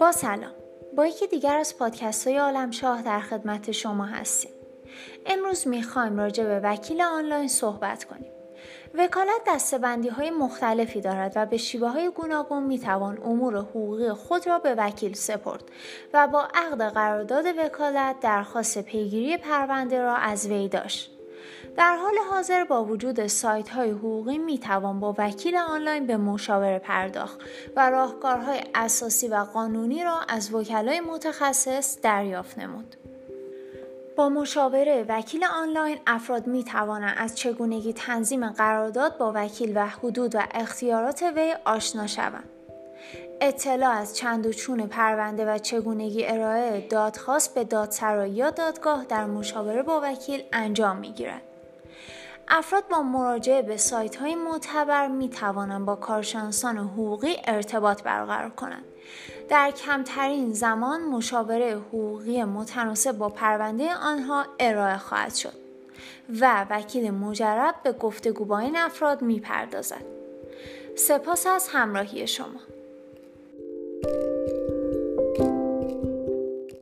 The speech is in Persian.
با سلام. با یکی دیگر از پادکست های عالم شاه در خدمت شما هستیم. امروز می‌خوایم راجع به وکیل آنلاین صحبت کنیم. وکالت دستبندی های مختلفی دارد و به شیوه های گوناگون می توان امور حقوقی خود را به وکیل سپرد و با عقد قرارداد وکالت درخواست پیگیری پرونده را از وی داشت. در حال حاضر با وجود سایت های حقوقی می توان با وکیل آنلاین به مشاوره پرداخت و راهکارهای اساسی و قانونی را از وکلای متخصص دریافت نمود. با مشاوره وکیل آنلاین افراد می توانند از چگونگی تنظیم قرارداد با وکیل و حدود و اختیارات وی آشنا شوند. اطلاع از چند و چون پرونده و چگونگی ارائه دادخواست به دادسرا یا دادگاه در مشاوره با وکیل انجام می گیرد. افراد با مراجعه به سایت های معتبر می توانند با کارشناسان حقوقی ارتباط برقرار کنند. در کمترین زمان مشاوره حقوقی متناسب با پرونده آنها ارائه خواهد شد و وکیل مجرب به گفتگو با این افراد می پردازد. سپاس از همراهی شما. Thank you